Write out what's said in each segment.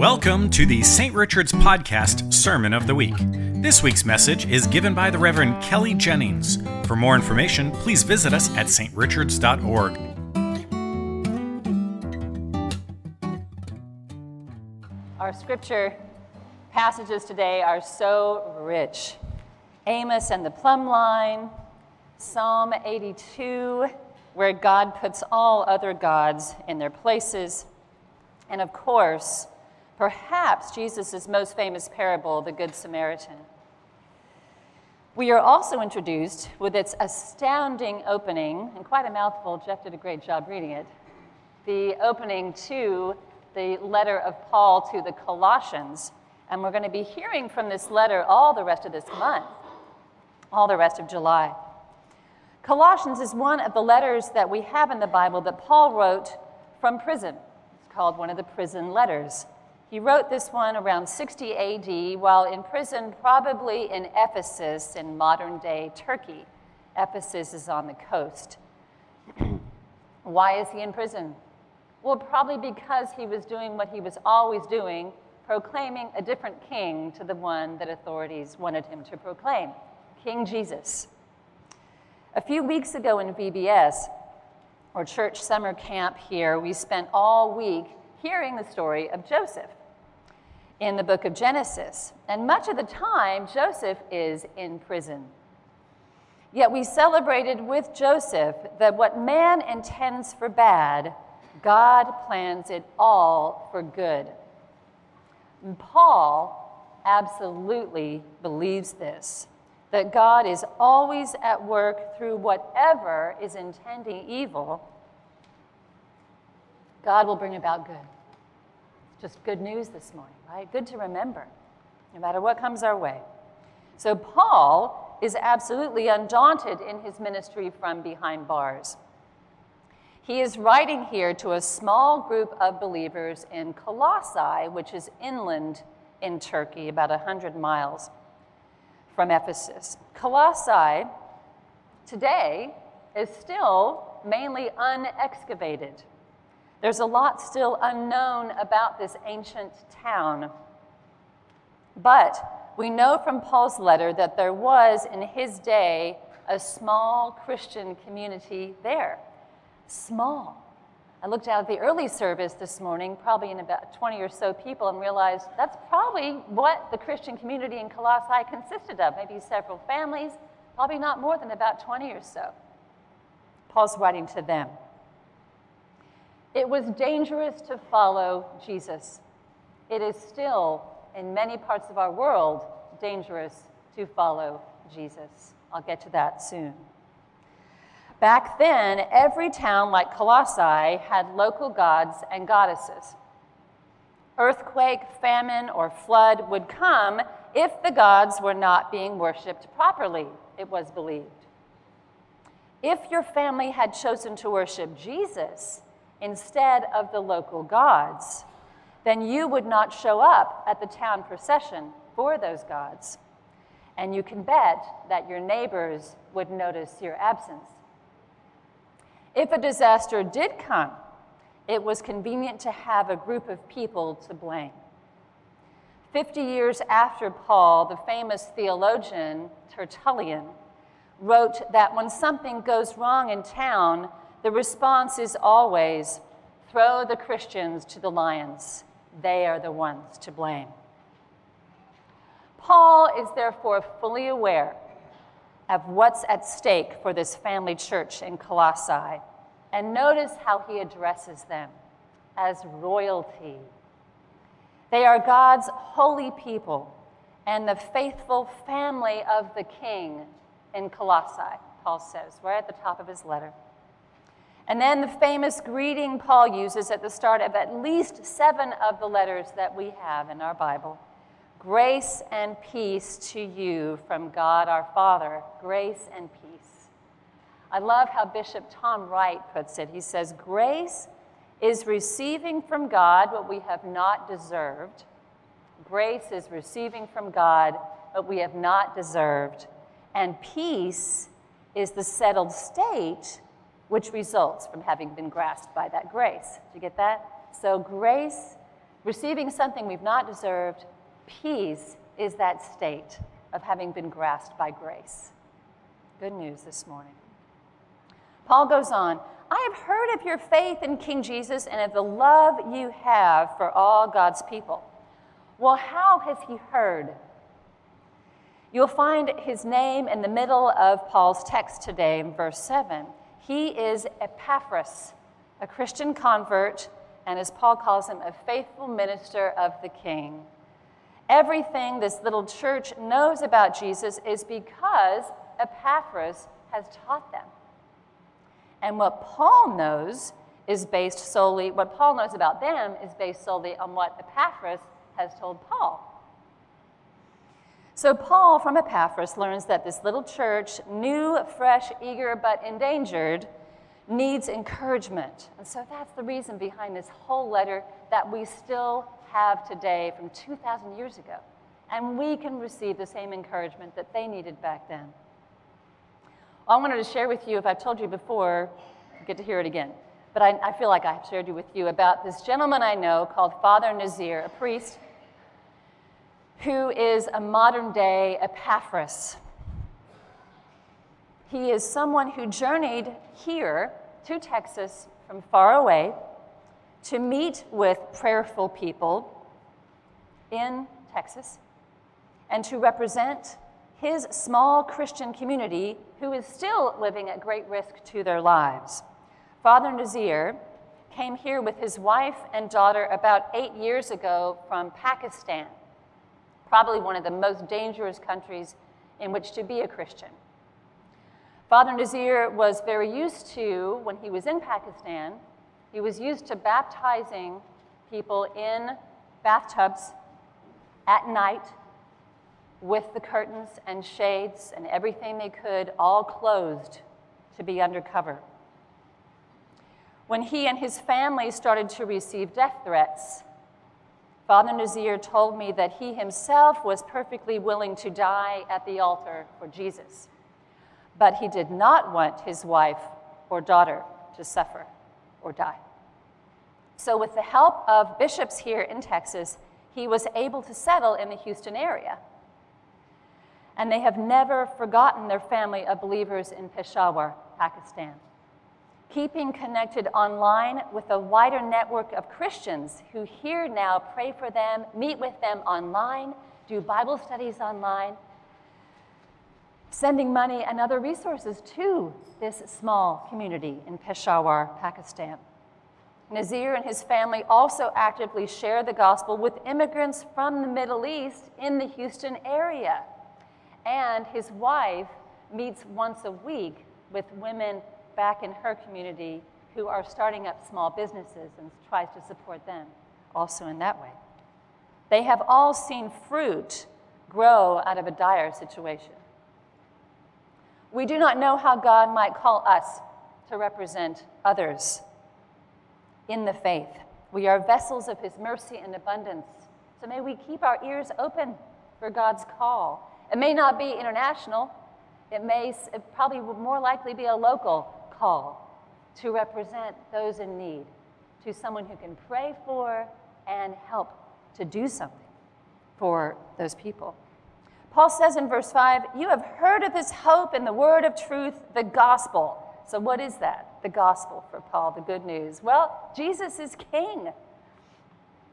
Welcome to the St. Richard's Podcast Sermon of the Week. This week's message is given by the Reverend Kelly Jennings. For more information, please visit us at strichards.org. Our scripture passages today are so rich Amos and the plumb line, Psalm 82, where God puts all other gods in their places, and of course, perhaps Jesus' most famous parable, the Good Samaritan. We are also introduced with its astounding opening, and quite a mouthful, Jeff did a great job reading it, the opening to the letter of Paul to the Colossians. And we're going to be hearing from this letter all the rest of this month, all the rest of July. Colossians is one of the letters that we have in the Bible that Paul wrote from prison. It's called one of the prison letters. He wrote this one around 60 AD while in prison, probably in Ephesus in modern day Turkey. Ephesus is on the coast. Why is he in prison? Well, probably because he was doing what he was always doing, proclaiming a different king to the one that authorities wanted him to proclaim King Jesus. A few weeks ago in VBS, or church summer camp here, we spent all week hearing the story of Joseph in the book of Genesis. And much of the time, Joseph is in prison. Yet we celebrated with Joseph that what man intends for bad, God plans it all for good. And Paul absolutely believes this that God is always at work through whatever is intending evil, God will bring about good. Just good news this morning, right? Good to remember, no matter what comes our way. So, Paul is absolutely undaunted in his ministry from behind bars. He is writing here to a small group of believers in Colossae, which is inland in Turkey, about 100 miles from Ephesus. Colossae today is still mainly unexcavated. There's a lot still unknown about this ancient town. But we know from Paul's letter that there was, in his day, a small Christian community there. Small. I looked out at the early service this morning, probably in about 20 or so people, and realized that's probably what the Christian community in Colossae consisted of maybe several families, probably not more than about 20 or so. Paul's writing to them. It was dangerous to follow Jesus. It is still, in many parts of our world, dangerous to follow Jesus. I'll get to that soon. Back then, every town like Colossae had local gods and goddesses. Earthquake, famine, or flood would come if the gods were not being worshiped properly, it was believed. If your family had chosen to worship Jesus, instead of the local gods, then you would not show up at the town procession for those gods. And you can bet that your neighbors would notice your absence. If a disaster did come, it was convenient to have a group of people to blame. Fifty years after Paul, the famous theologian Tertullian wrote that when something goes wrong in town, the response is always throw the Christians to the lions. They are the ones to blame. Paul is therefore fully aware of what's at stake for this family church in Colossae. And notice how he addresses them as royalty. They are God's holy people and the faithful family of the king in Colossae, Paul says, right at the top of his letter. And then the famous greeting Paul uses at the start of at least seven of the letters that we have in our Bible Grace and peace to you from God our Father. Grace and peace. I love how Bishop Tom Wright puts it. He says, Grace is receiving from God what we have not deserved. Grace is receiving from God what we have not deserved. And peace is the settled state which results from having been grasped by that grace. Do you get that? So, grace receiving something we've not deserved, peace is that state of having been grasped by grace. Good news this morning. Paul goes on I have heard of your faith in King Jesus and of the love you have for all God's people. Well, how has he heard? You'll find his name in the middle of Paul's text today in verse 7. He is Epaphras, a Christian convert, and as Paul calls him, a faithful minister of the king. Everything this little church knows about Jesus is because Epaphras has taught them. And what Paul knows is based solely, what Paul knows about them is based solely on what Epaphras has told Paul. So, Paul from Epaphras learns that this little church, new, fresh, eager, but endangered, needs encouragement. And so that's the reason behind this whole letter that we still have today from 2,000 years ago. And we can receive the same encouragement that they needed back then. I wanted to share with you, if I've told you before, you get to hear it again. But I, I feel like I've shared with you about this gentleman I know called Father Nazir, a priest who is a modern day Epaphras. He is someone who journeyed here to Texas from far away to meet with prayerful people in Texas and to represent his small Christian community who is still living at great risk to their lives. Father Nazir came here with his wife and daughter about eight years ago from Pakistan, probably one of the most dangerous countries in which to be a Christian. Father Nazir was very used to, when he was in Pakistan, he was used to baptizing people in bathtubs at night with the curtains and shades and everything they could, all closed to be undercover. When he and his family started to receive death threats, Father Nazir told me that he himself was perfectly willing to die at the altar for Jesus, but he did not want his wife or daughter to suffer or die. So, with the help of bishops here in Texas, he was able to settle in the Houston area and they have never forgotten their family of believers in Peshawar, Pakistan. Keeping connected online with a wider network of Christians who here now pray for them, meet with them online, do Bible studies online, sending money and other resources to this small community in Peshawar, Pakistan. Nazir and his family also actively share the gospel with immigrants from the Middle East in the Houston area and his wife meets once a week with women back in her community who are starting up small businesses and tries to support them also in that way. They have all seen fruit grow out of a dire situation. We do not know how God might call us to represent others in the faith. We are vessels of His mercy and abundance. So may we keep our ears open for God's call it may not be international, it may it probably more likely be a local call to represent those in need, to someone who can pray for and help to do something for those people. Paul says in verse 5, You have heard of this hope in the word of truth, the gospel. So, what is that? The gospel for Paul, the good news. Well, Jesus is king.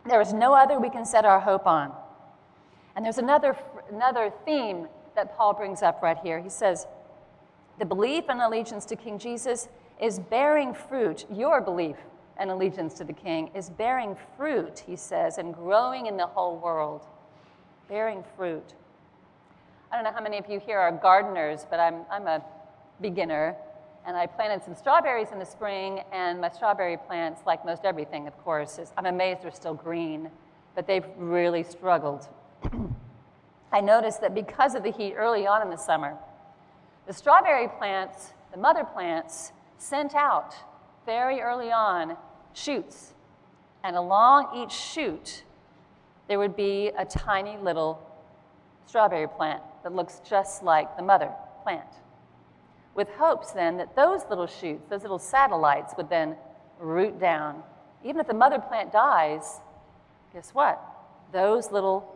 There is no other we can set our hope on. And there's another, another theme that Paul brings up right here. He says, The belief and allegiance to King Jesus is bearing fruit. Your belief and allegiance to the King is bearing fruit, he says, and growing in the whole world. Bearing fruit. I don't know how many of you here are gardeners, but I'm, I'm a beginner. And I planted some strawberries in the spring, and my strawberry plants, like most everything, of course, is, I'm amazed they're still green, but they've really struggled I noticed that because of the heat early on in the summer, the strawberry plants, the mother plants, sent out very early on shoots. And along each shoot, there would be a tiny little strawberry plant that looks just like the mother plant. With hopes then that those little shoots, those little satellites, would then root down. Even if the mother plant dies, guess what? Those little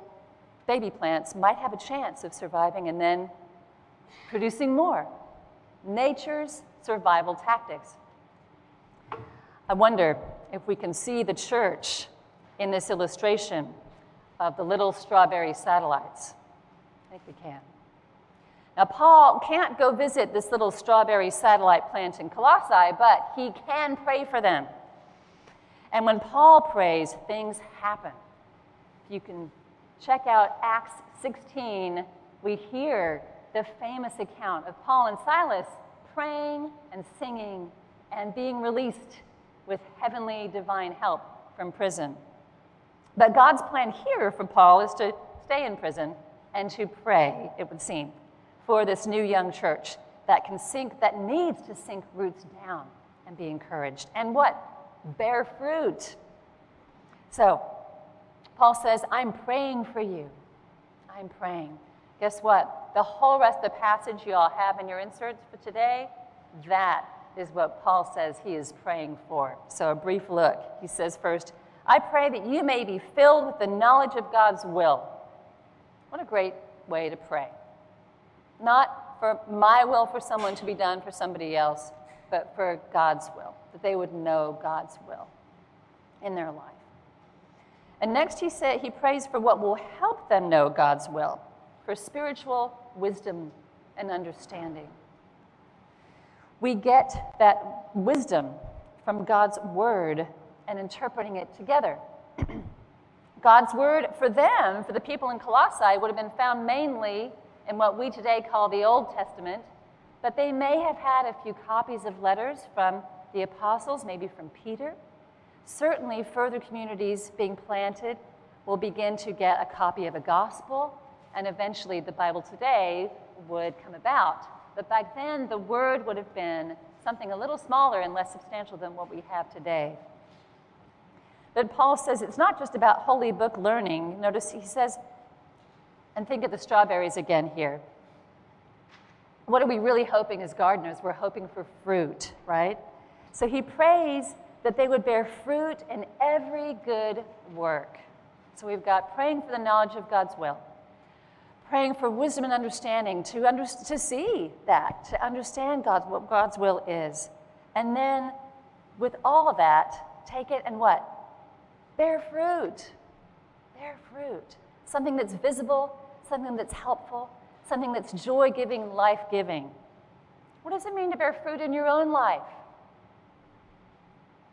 baby plants might have a chance of surviving and then producing more. Nature's survival tactics. I wonder if we can see the church in this illustration of the little strawberry satellites. I think we can. Now, Paul can't go visit this little strawberry satellite plant in Colossae, but he can pray for them. And when Paul prays, things happen. If you can check out Acts 16, we hear the famous account of Paul and Silas praying and singing and being released with heavenly divine help from prison. But God's plan here for Paul is to stay in prison and to pray, it would seem for this new young church that can sink, that needs to sink roots down and be encouraged. And what? Bear fruit. So, Paul says, I'm praying for you. I'm praying. Guess what? The whole rest of the passage you all have in your inserts for today, that is what Paul says he is praying for. So, a brief look. He says, first, I pray that you may be filled with the knowledge of God's will. What a great way to pray. Not for my will for someone to be done for somebody else, but for God's will, that they would know God's will in their life. And next he said he prays for what will help them know God's will, for spiritual wisdom and understanding. We get that wisdom from God's word and interpreting it together. God's word for them, for the people in Colossae, would have been found mainly in what we today call the Old Testament, but they may have had a few copies of letters from the apostles, maybe from Peter. Certainly, further communities being planted will begin to get a copy of a gospel, and eventually the Bible today would come about. But back then, the word would have been something a little smaller and less substantial than what we have today. But Paul says it's not just about holy book learning. Notice he says and think of the strawberries again here. What are we really hoping as gardeners? We're hoping for fruit, right? So he prays that they would bear fruit in every good work. So we've got praying for the knowledge of God's will, praying for wisdom and understanding to, under, to see that, to understand God's, what God's will is. And then with all of that, take it and what? Bear fruit. Bear fruit. Something that's visible, something that's helpful, something that's joy giving, life giving. What does it mean to bear fruit in your own life?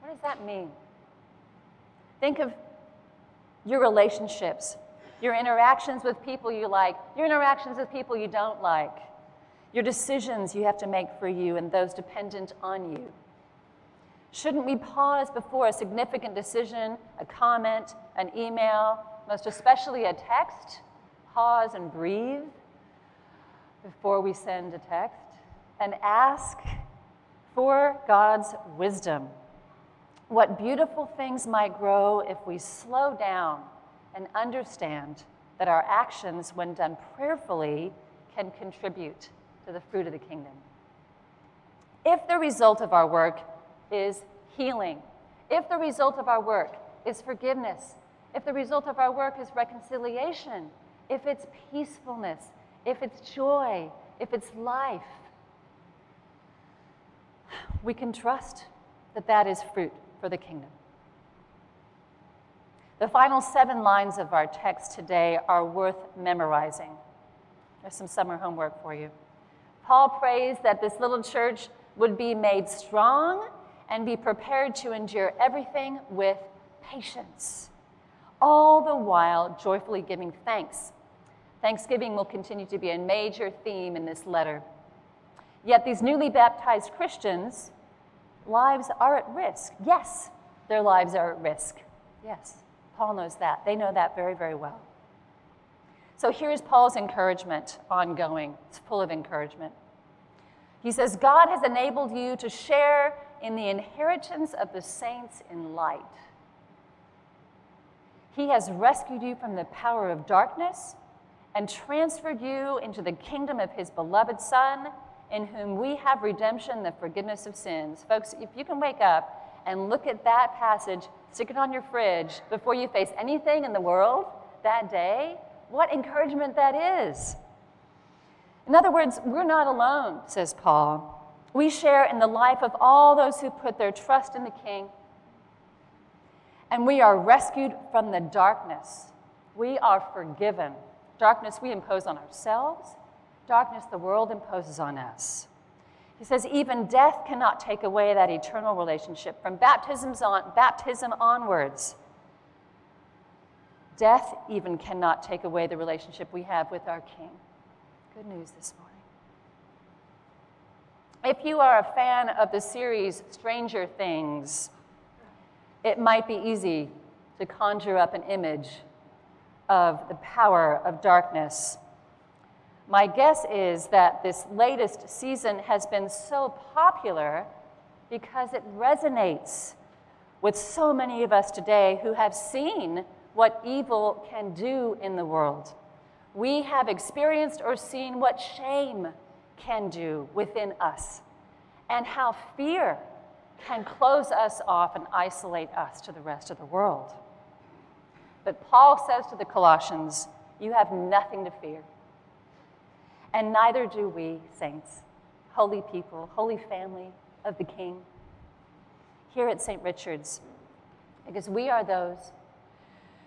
What does that mean? Think of your relationships, your interactions with people you like, your interactions with people you don't like, your decisions you have to make for you and those dependent on you. Shouldn't we pause before a significant decision, a comment, an email, most especially a text, pause and breathe before we send a text and ask for God's wisdom. What beautiful things might grow if we slow down and understand that our actions, when done prayerfully, can contribute to the fruit of the kingdom. If the result of our work is healing, if the result of our work is forgiveness, if the result of our work is reconciliation, if it's peacefulness, if it's joy, if it's life, we can trust that that is fruit for the kingdom. The final seven lines of our text today are worth memorizing. There's some summer homework for you. Paul prays that this little church would be made strong and be prepared to endure everything with patience, all the while joyfully giving thanks Thanksgiving will continue to be a major theme in this letter. Yet these newly baptized Christians' lives are at risk. Yes, their lives are at risk. Yes, Paul knows that. They know that very, very well. So here's Paul's encouragement ongoing. It's full of encouragement. He says, God has enabled you to share in the inheritance of the saints in light. He has rescued you from the power of darkness and transferred you into the kingdom of his beloved Son, in whom we have redemption, the forgiveness of sins. Folks, if you can wake up and look at that passage stick it on your fridge before you face anything in the world that day, what encouragement that is. In other words, we're not alone, says Paul. We share in the life of all those who put their trust in the King. And we are rescued from the darkness. We are forgiven. Darkness we impose on ourselves, darkness the world imposes on us. He says, even death cannot take away that eternal relationship from baptisms on, baptism onwards. Death even cannot take away the relationship we have with our King. Good news this morning. If you are a fan of the series Stranger Things, it might be easy to conjure up an image of the power of darkness my guess is that this latest season has been so popular because it resonates with so many of us today who have seen what evil can do in the world. We have experienced or seen what shame can do within us and how fear can close us off and isolate us to the rest of the world. But Paul says to the Colossians, You have nothing to fear and neither do we, saints, holy people, holy family of the King, here at St. Richard's, because we are those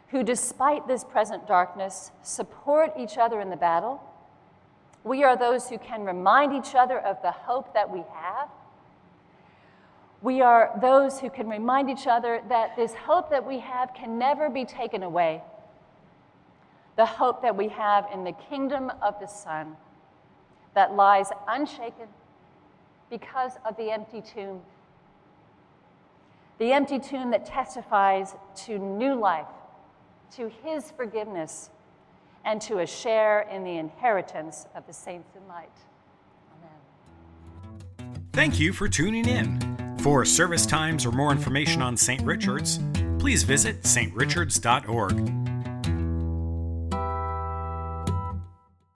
who, despite this present darkness, support each other in the battle. We are those who can remind each other of the hope that we have. We are those who can remind each other that this hope that we have can never be taken away. The hope that we have in the kingdom of the Son that lies unshaken because of the empty tomb. The empty tomb that testifies to new life, to his forgiveness, and to a share in the inheritance of the saints in light. Amen. Thank you for tuning in. For service times or more information on St. Richard's, please visit strichards.org.